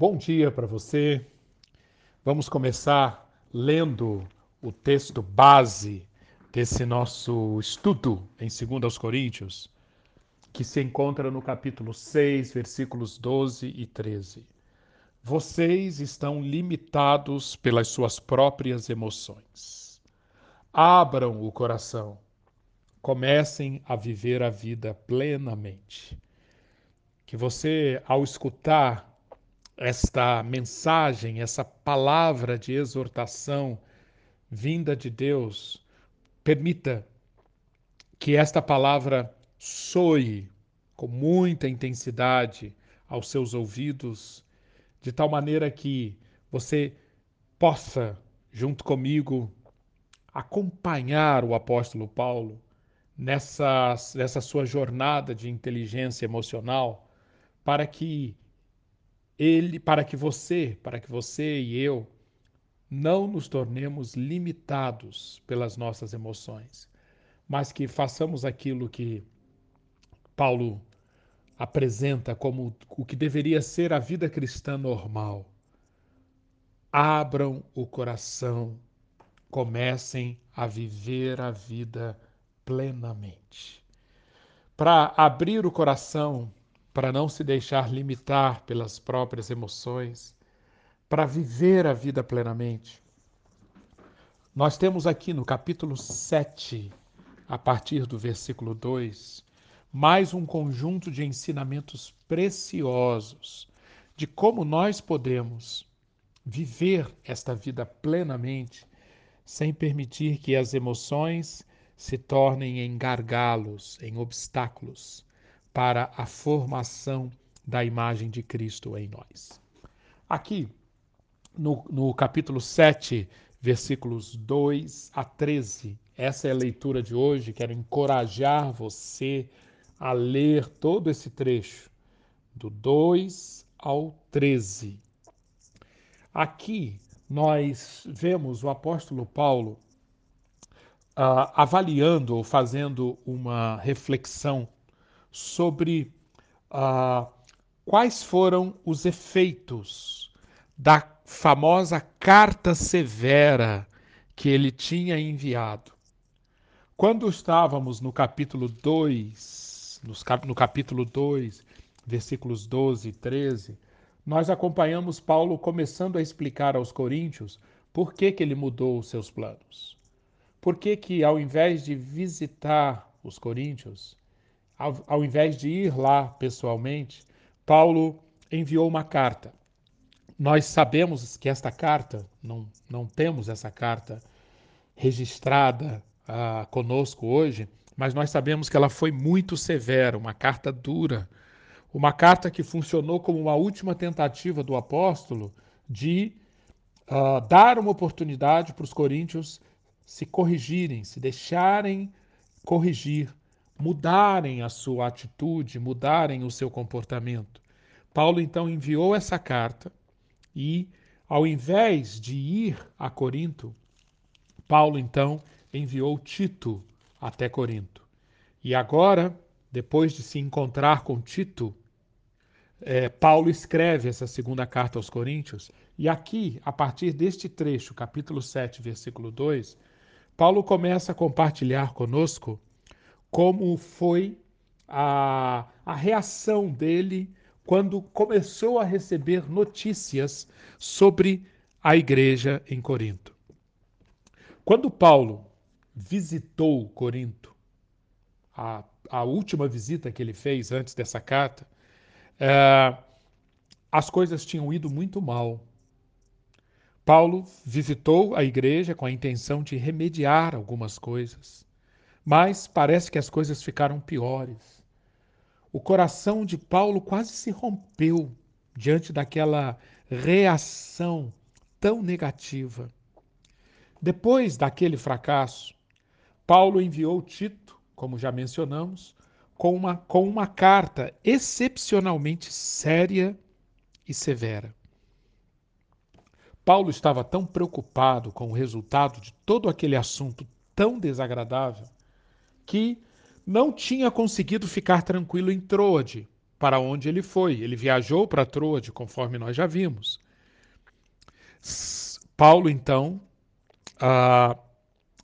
Bom dia para você. Vamos começar lendo o texto base desse nosso estudo em 2 Coríntios, que se encontra no capítulo 6, versículos 12 e 13. Vocês estão limitados pelas suas próprias emoções. Abram o coração. Comecem a viver a vida plenamente. Que você, ao escutar esta mensagem, essa palavra de exortação vinda de Deus, permita que esta palavra soe com muita intensidade aos seus ouvidos, de tal maneira que você possa, junto comigo, acompanhar o apóstolo Paulo nessa, nessa sua jornada de inteligência emocional, para que ele, para que você, para que você e eu não nos tornemos limitados pelas nossas emoções, mas que façamos aquilo que Paulo apresenta como o que deveria ser a vida cristã normal. Abram o coração, comecem a viver a vida plenamente. Para abrir o coração, para não se deixar limitar pelas próprias emoções, para viver a vida plenamente. Nós temos aqui no capítulo 7, a partir do versículo 2, mais um conjunto de ensinamentos preciosos de como nós podemos viver esta vida plenamente sem permitir que as emoções se tornem em gargalos, em obstáculos para a formação da imagem de Cristo em nós. Aqui, no, no capítulo 7, versículos 2 a 13, essa é a leitura de hoje. Quero encorajar você a ler todo esse trecho, do 2 ao 13. Aqui nós vemos o apóstolo Paulo uh, avaliando ou fazendo uma reflexão sobre uh, quais foram os efeitos da famosa carta severa que ele tinha enviado. Quando estávamos no capítulo 2, no capítulo 2, versículos 12 e 13, nós acompanhamos Paulo começando a explicar aos coríntios por que, que ele mudou os seus planos. Por que, que ao invés de visitar os coríntios, ao, ao invés de ir lá pessoalmente, Paulo enviou uma carta. Nós sabemos que esta carta, não, não temos essa carta registrada uh, conosco hoje, mas nós sabemos que ela foi muito severa, uma carta dura, uma carta que funcionou como uma última tentativa do apóstolo de uh, dar uma oportunidade para os coríntios se corrigirem, se deixarem corrigir mudarem a sua atitude, mudarem o seu comportamento. Paulo então enviou essa carta e, ao invés de ir a Corinto, Paulo então enviou Tito até Corinto. E agora, depois de se encontrar com Tito, é, Paulo escreve essa segunda carta aos Coríntios, e aqui, a partir deste trecho, capítulo 7, versículo 2, Paulo começa a compartilhar conosco como foi a, a reação dele quando começou a receber notícias sobre a igreja em Corinto. Quando Paulo visitou Corinto, a, a última visita que ele fez antes dessa carta, é, as coisas tinham ido muito mal. Paulo visitou a igreja com a intenção de remediar algumas coisas. Mas parece que as coisas ficaram piores. O coração de Paulo quase se rompeu diante daquela reação tão negativa. Depois daquele fracasso, Paulo enviou Tito, como já mencionamos, com uma, com uma carta excepcionalmente séria e severa. Paulo estava tão preocupado com o resultado de todo aquele assunto tão desagradável que não tinha conseguido ficar tranquilo em Troade, para onde ele foi. Ele viajou para Troade, conforme nós já vimos. Paulo, então, uh,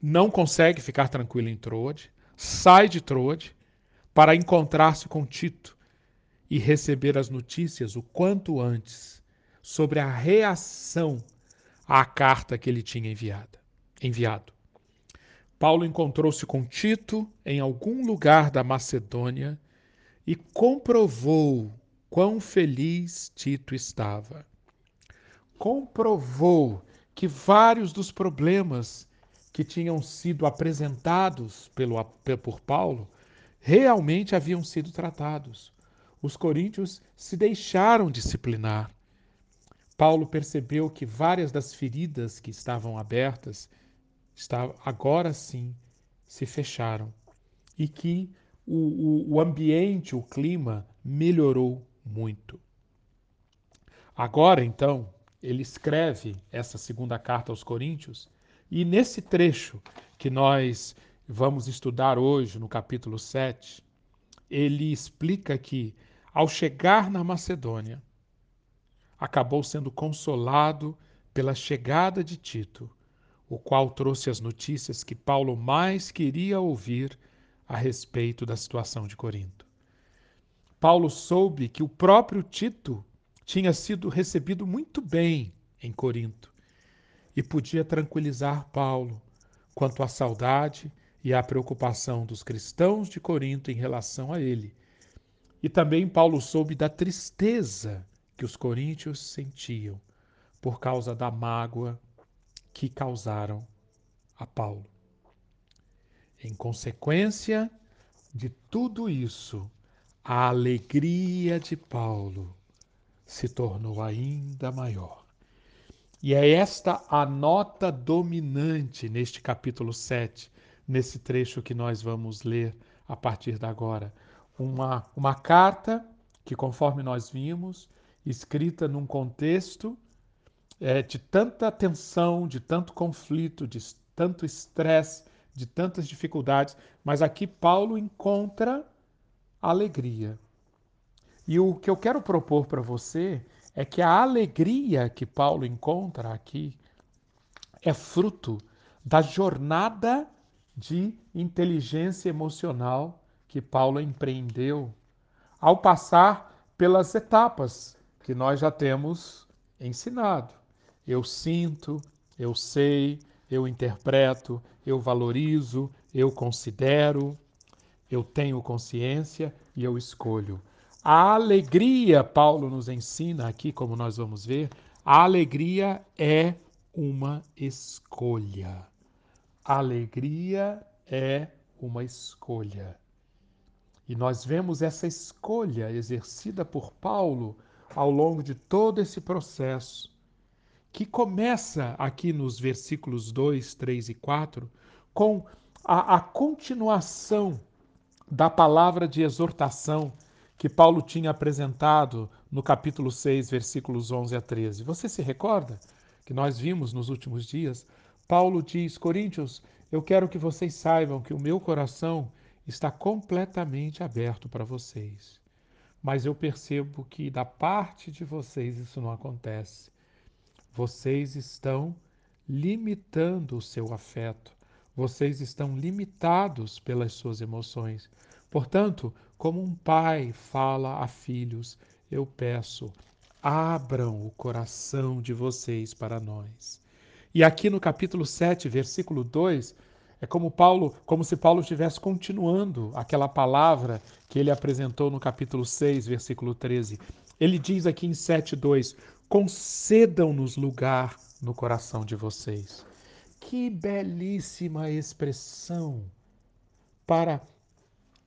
não consegue ficar tranquilo em Troade, sai de Troade para encontrar-se com Tito e receber as notícias o quanto antes sobre a reação à carta que ele tinha enviada, enviado. Paulo encontrou-se com Tito em algum lugar da Macedônia e comprovou quão feliz Tito estava. Comprovou que vários dos problemas que tinham sido apresentados pelo, por Paulo realmente haviam sido tratados. Os coríntios se deixaram disciplinar. Paulo percebeu que várias das feridas que estavam abertas agora sim se fecharam e que o, o, o ambiente, o clima melhorou muito. Agora, então, ele escreve essa segunda carta aos Coríntios, e nesse trecho que nós vamos estudar hoje, no capítulo 7, ele explica que, ao chegar na Macedônia, acabou sendo consolado pela chegada de Tito, o qual trouxe as notícias que Paulo mais queria ouvir a respeito da situação de Corinto. Paulo soube que o próprio Tito tinha sido recebido muito bem em Corinto e podia tranquilizar Paulo quanto à saudade e à preocupação dos cristãos de Corinto em relação a ele. E também Paulo soube da tristeza que os coríntios sentiam por causa da mágoa que causaram a Paulo. Em consequência de tudo isso, a alegria de Paulo se tornou ainda maior. E é esta a nota dominante neste capítulo 7, nesse trecho que nós vamos ler a partir de agora. Uma, uma carta que, conforme nós vimos, escrita num contexto é, de tanta tensão, de tanto conflito, de tanto estresse, de tantas dificuldades, mas aqui Paulo encontra alegria. E o que eu quero propor para você é que a alegria que Paulo encontra aqui é fruto da jornada de inteligência emocional que Paulo empreendeu ao passar pelas etapas que nós já temos ensinado. Eu sinto, eu sei, eu interpreto, eu valorizo, eu considero, eu tenho consciência e eu escolho. A alegria, Paulo nos ensina aqui, como nós vamos ver, a alegria é uma escolha. Alegria é uma escolha. E nós vemos essa escolha exercida por Paulo ao longo de todo esse processo que começa aqui nos versículos 2, 3 e 4 com a, a continuação da palavra de exortação que Paulo tinha apresentado no capítulo 6, versículos 11 a 13. Você se recorda que nós vimos nos últimos dias? Paulo diz: Coríntios, eu quero que vocês saibam que o meu coração está completamente aberto para vocês. Mas eu percebo que da parte de vocês isso não acontece. Vocês estão limitando o seu afeto. Vocês estão limitados pelas suas emoções. Portanto, como um pai fala a filhos, eu peço, abram o coração de vocês para nós. E aqui no capítulo 7, versículo 2, é como Paulo, como se Paulo estivesse continuando aquela palavra que ele apresentou no capítulo 6, versículo 13. Ele diz aqui em 7:2: concedam-nos lugar no coração de vocês. Que belíssima expressão para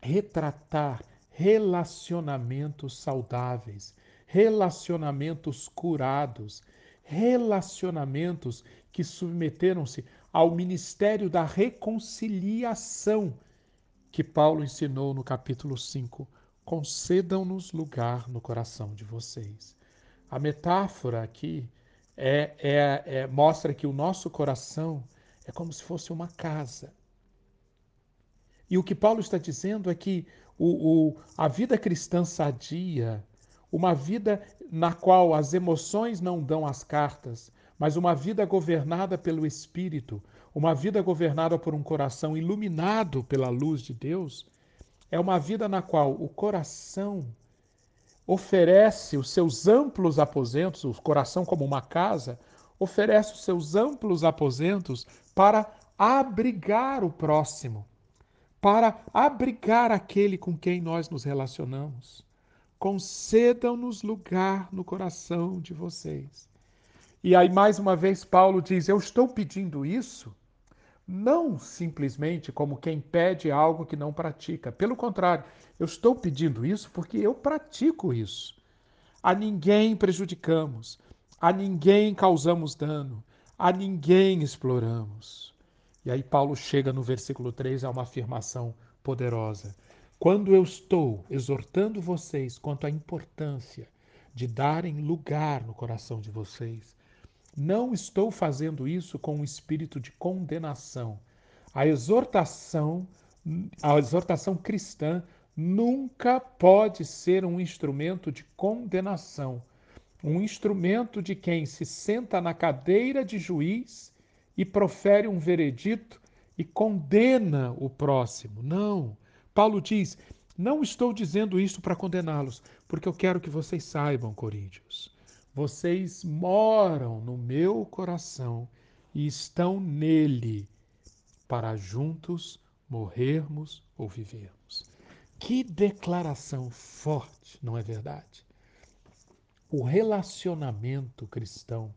retratar relacionamentos saudáveis, relacionamentos curados, relacionamentos que submeteram-se ao ministério da reconciliação que Paulo ensinou no capítulo 5. Concedam-nos lugar no coração de vocês. A metáfora aqui é, é, é, mostra que o nosso coração é como se fosse uma casa. E o que Paulo está dizendo é que o, o, a vida cristã sadia, uma vida na qual as emoções não dão as cartas, mas uma vida governada pelo Espírito, uma vida governada por um coração iluminado pela luz de Deus, é uma vida na qual o coração oferece os seus amplos aposentos, o coração como uma casa, oferece os seus amplos aposentos para abrigar o próximo, para abrigar aquele com quem nós nos relacionamos. Concedam-nos lugar no coração de vocês. E aí, mais uma vez, Paulo diz: Eu estou pedindo isso não simplesmente como quem pede algo que não pratica. Pelo contrário, eu estou pedindo isso porque eu pratico isso. A ninguém prejudicamos, a ninguém causamos dano, a ninguém exploramos. E aí Paulo chega no versículo 3 a uma afirmação poderosa. Quando eu estou exortando vocês quanto à importância de darem lugar no coração de vocês, não estou fazendo isso com um espírito de condenação. A exortação, a exortação cristã nunca pode ser um instrumento de condenação, um instrumento de quem se senta na cadeira de juiz e profere um veredito e condena o próximo. Não. Paulo diz: não estou dizendo isso para condená-los, porque eu quero que vocês saibam, Coríntios, vocês moram no meu coração e estão nele para juntos morrermos ou vivermos. Que declaração forte, não é verdade? O relacionamento cristão,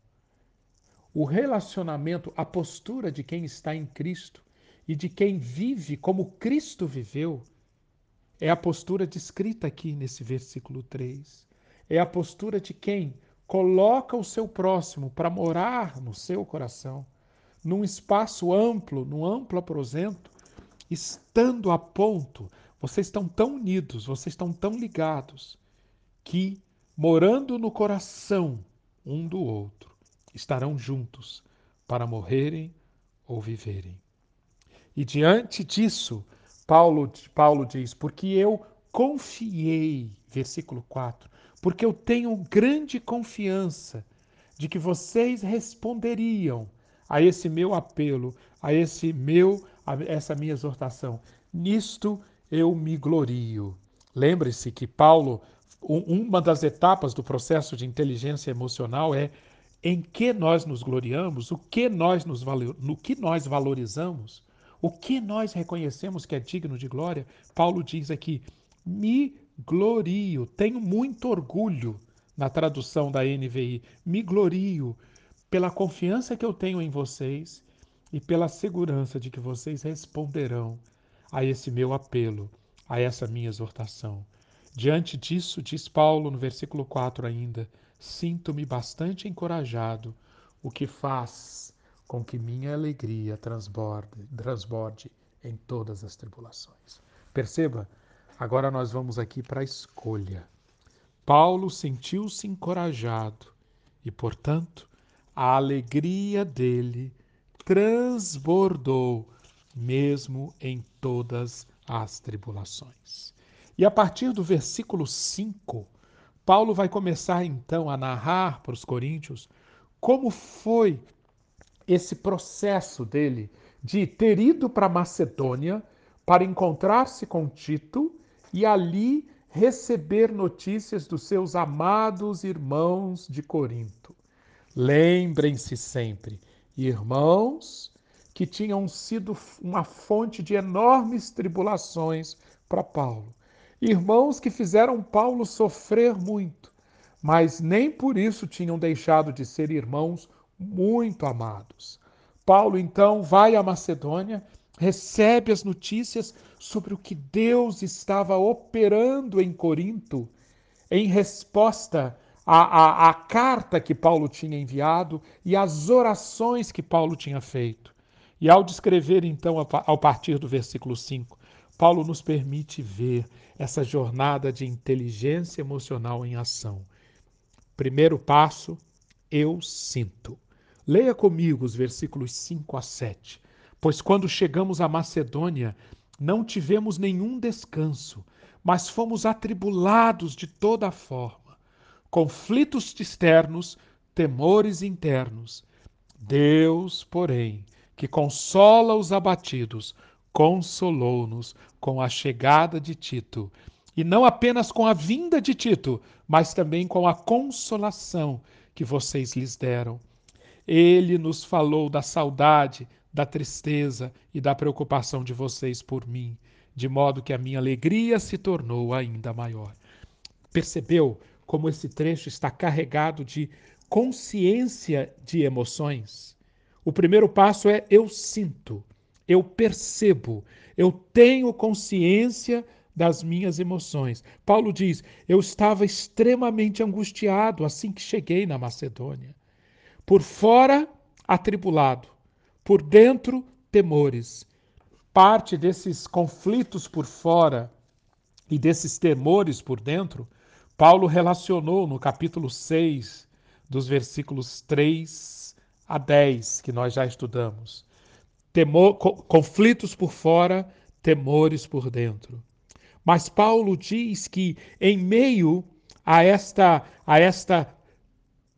o relacionamento, a postura de quem está em Cristo e de quem vive como Cristo viveu, é a postura descrita aqui nesse versículo 3. É a postura de quem coloca o seu próximo para morar no seu coração, num espaço amplo, num amplo aposento, estando a ponto, vocês estão tão unidos, vocês estão tão ligados, que, morando no coração um do outro, estarão juntos para morrerem ou viverem. E diante disso, Paulo, Paulo diz: Porque eu confiei, versículo 4, porque eu tenho grande confiança de que vocês responderiam a esse meu apelo, a esse meu, a essa minha exortação. Nisto eu me glorio. Lembre-se que Paulo, uma das etapas do processo de inteligência emocional é em que nós nos gloriamos, o que nós nos no que nós valorizamos, o que nós reconhecemos que é digno de glória. Paulo diz aqui: me glorio, tenho muito orgulho na tradução da NVI, me glorio pela confiança que eu tenho em vocês e pela segurança de que vocês responderão a esse meu apelo, a essa minha exortação. Diante disso, diz Paulo no versículo 4 ainda, sinto-me bastante encorajado, o que faz com que minha alegria transborde, transborde em todas as tribulações. Perceba Agora nós vamos aqui para a escolha. Paulo sentiu-se encorajado e, portanto, a alegria dele transbordou, mesmo em todas as tribulações. E a partir do versículo 5, Paulo vai começar então a narrar para os coríntios como foi esse processo dele de ter ido para Macedônia para encontrar-se com Tito e ali receber notícias dos seus amados irmãos de Corinto. Lembrem-se sempre, irmãos que tinham sido uma fonte de enormes tribulações para Paulo. Irmãos que fizeram Paulo sofrer muito, mas nem por isso tinham deixado de ser irmãos muito amados. Paulo então vai à Macedônia recebe as notícias sobre o que Deus estava operando em Corinto em resposta à, à, à, carta que Paulo tinha enviado e às orações que Paulo tinha feito. E ao descrever, então, ao partir do versículo 5, Paulo nos permite ver essa jornada de inteligência emocional em ação. Primeiro passo, eu sinto. Leia comigo os versículos 5 a 7. Pois quando chegamos à Macedônia, não tivemos nenhum descanso, mas fomos atribulados de toda forma. Conflitos externos, temores internos. Deus, porém, que consola os abatidos, consolou-nos com a chegada de Tito. E não apenas com a vinda de Tito, mas também com a consolação que vocês lhes deram. Ele nos falou da saudade, da tristeza e da preocupação de vocês por mim, de modo que a minha alegria se tornou ainda maior. Percebeu como esse trecho está carregado de consciência de emoções? O primeiro passo é eu sinto, eu percebo, eu tenho consciência das minhas emoções. Paulo diz: Eu estava extremamente angustiado assim que cheguei na Macedônia. Por fora, atribulado, por dentro, temores. Parte desses conflitos por fora e desses temores por dentro, Paulo relacionou no capítulo 6, dos versículos 3 a 10, que nós já estudamos. Temor, conflitos por fora, temores por dentro. Mas Paulo diz que em meio a esta a esta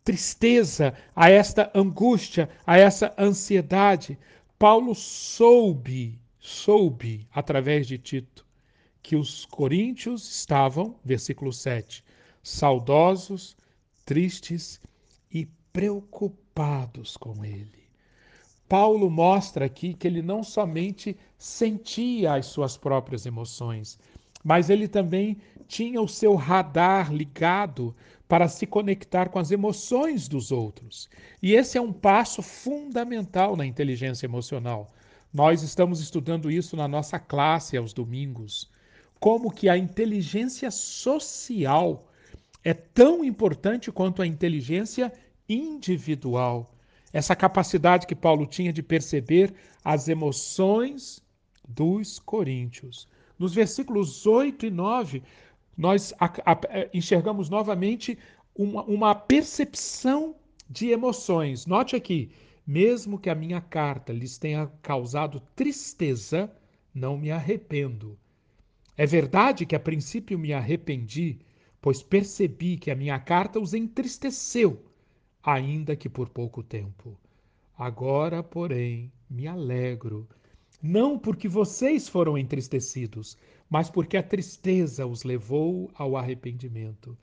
tristeza, a esta angústia, a essa ansiedade, Paulo soube, soube através de Tito, que os coríntios estavam, versículo 7, saudosos, tristes e preocupados com ele. Paulo mostra aqui que ele não somente sentia as suas próprias emoções, mas ele também tinha o seu radar ligado para se conectar com as emoções dos outros. E esse é um passo fundamental na inteligência emocional. Nós estamos estudando isso na nossa classe aos domingos. Como que a inteligência social é tão importante quanto a inteligência individual. Essa capacidade que Paulo tinha de perceber as emoções dos coríntios. Nos versículos 8 e 9, nós é, enxergamos novamente uma, uma percepção de emoções. Note aqui, mesmo que a minha carta lhes tenha causado tristeza, não me arrependo. É verdade que a princípio me arrependi, pois percebi que a minha carta os entristeceu, ainda que por pouco tempo. Agora, porém, me alegro, não porque vocês foram entristecidos, mas porque a tristeza os levou ao arrependimento.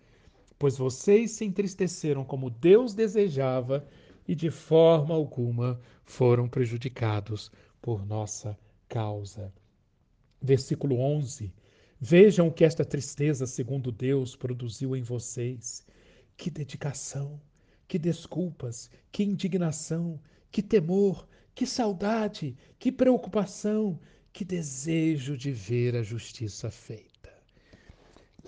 Pois vocês se entristeceram como Deus desejava e de forma alguma foram prejudicados por nossa causa. Versículo 11. Vejam o que esta tristeza, segundo Deus, produziu em vocês. Que dedicação, que desculpas, que indignação, que temor, que saudade, que preocupação, que desejo de ver a justiça feita.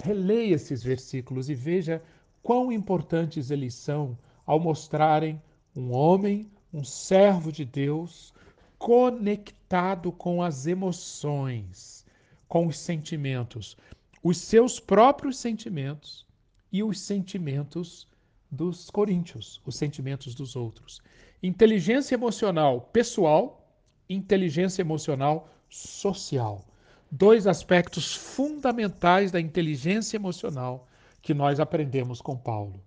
Releia esses versículos e veja quão importantes eles são ao mostrarem um homem, um servo de Deus, conectado com as emoções, com os sentimentos, os seus próprios sentimentos e os sentimentos dos coríntios, os sentimentos dos outros. Inteligência emocional pessoal, inteligência emocional social. Dois aspectos fundamentais da inteligência emocional que nós aprendemos com Paulo.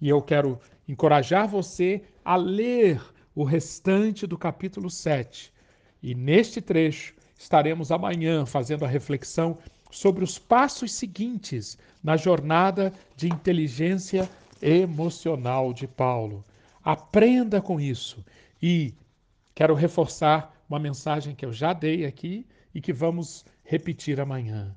E eu quero encorajar você a ler o restante do capítulo 7. E neste trecho estaremos amanhã fazendo a reflexão sobre os passos seguintes na jornada de inteligência emocional de Paulo. Aprenda com isso e quero reforçar uma mensagem que eu já dei aqui e que vamos repetir amanhã.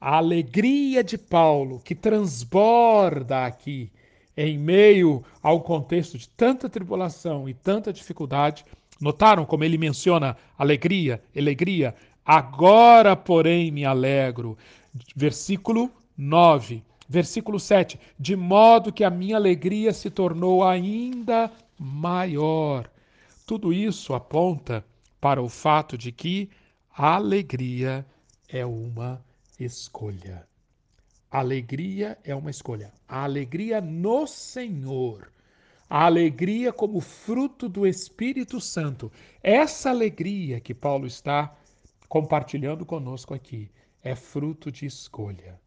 A alegria de Paulo, que transborda aqui, em meio ao contexto de tanta tribulação e tanta dificuldade. Notaram como ele menciona alegria, alegria? Agora, porém, me alegro. Versículo 9. Versículo 7. De modo que a minha alegria se tornou ainda maior. Tudo isso aponta para o fato de que a alegria é uma escolha. alegria é uma escolha. A alegria no Senhor. A alegria como fruto do Espírito Santo. Essa alegria que Paulo está compartilhando conosco aqui é fruto de escolha,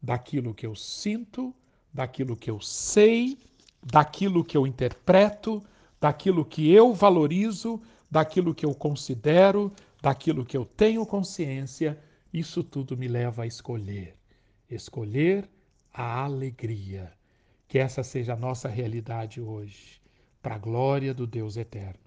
daquilo que eu sinto, daquilo que eu sei, daquilo que eu interpreto, daquilo que eu valorizo, daquilo que eu considero, daquilo que eu tenho consciência, isso tudo me leva a escolher. Escolher a alegria. Que essa seja a nossa realidade hoje, para a glória do Deus eterno.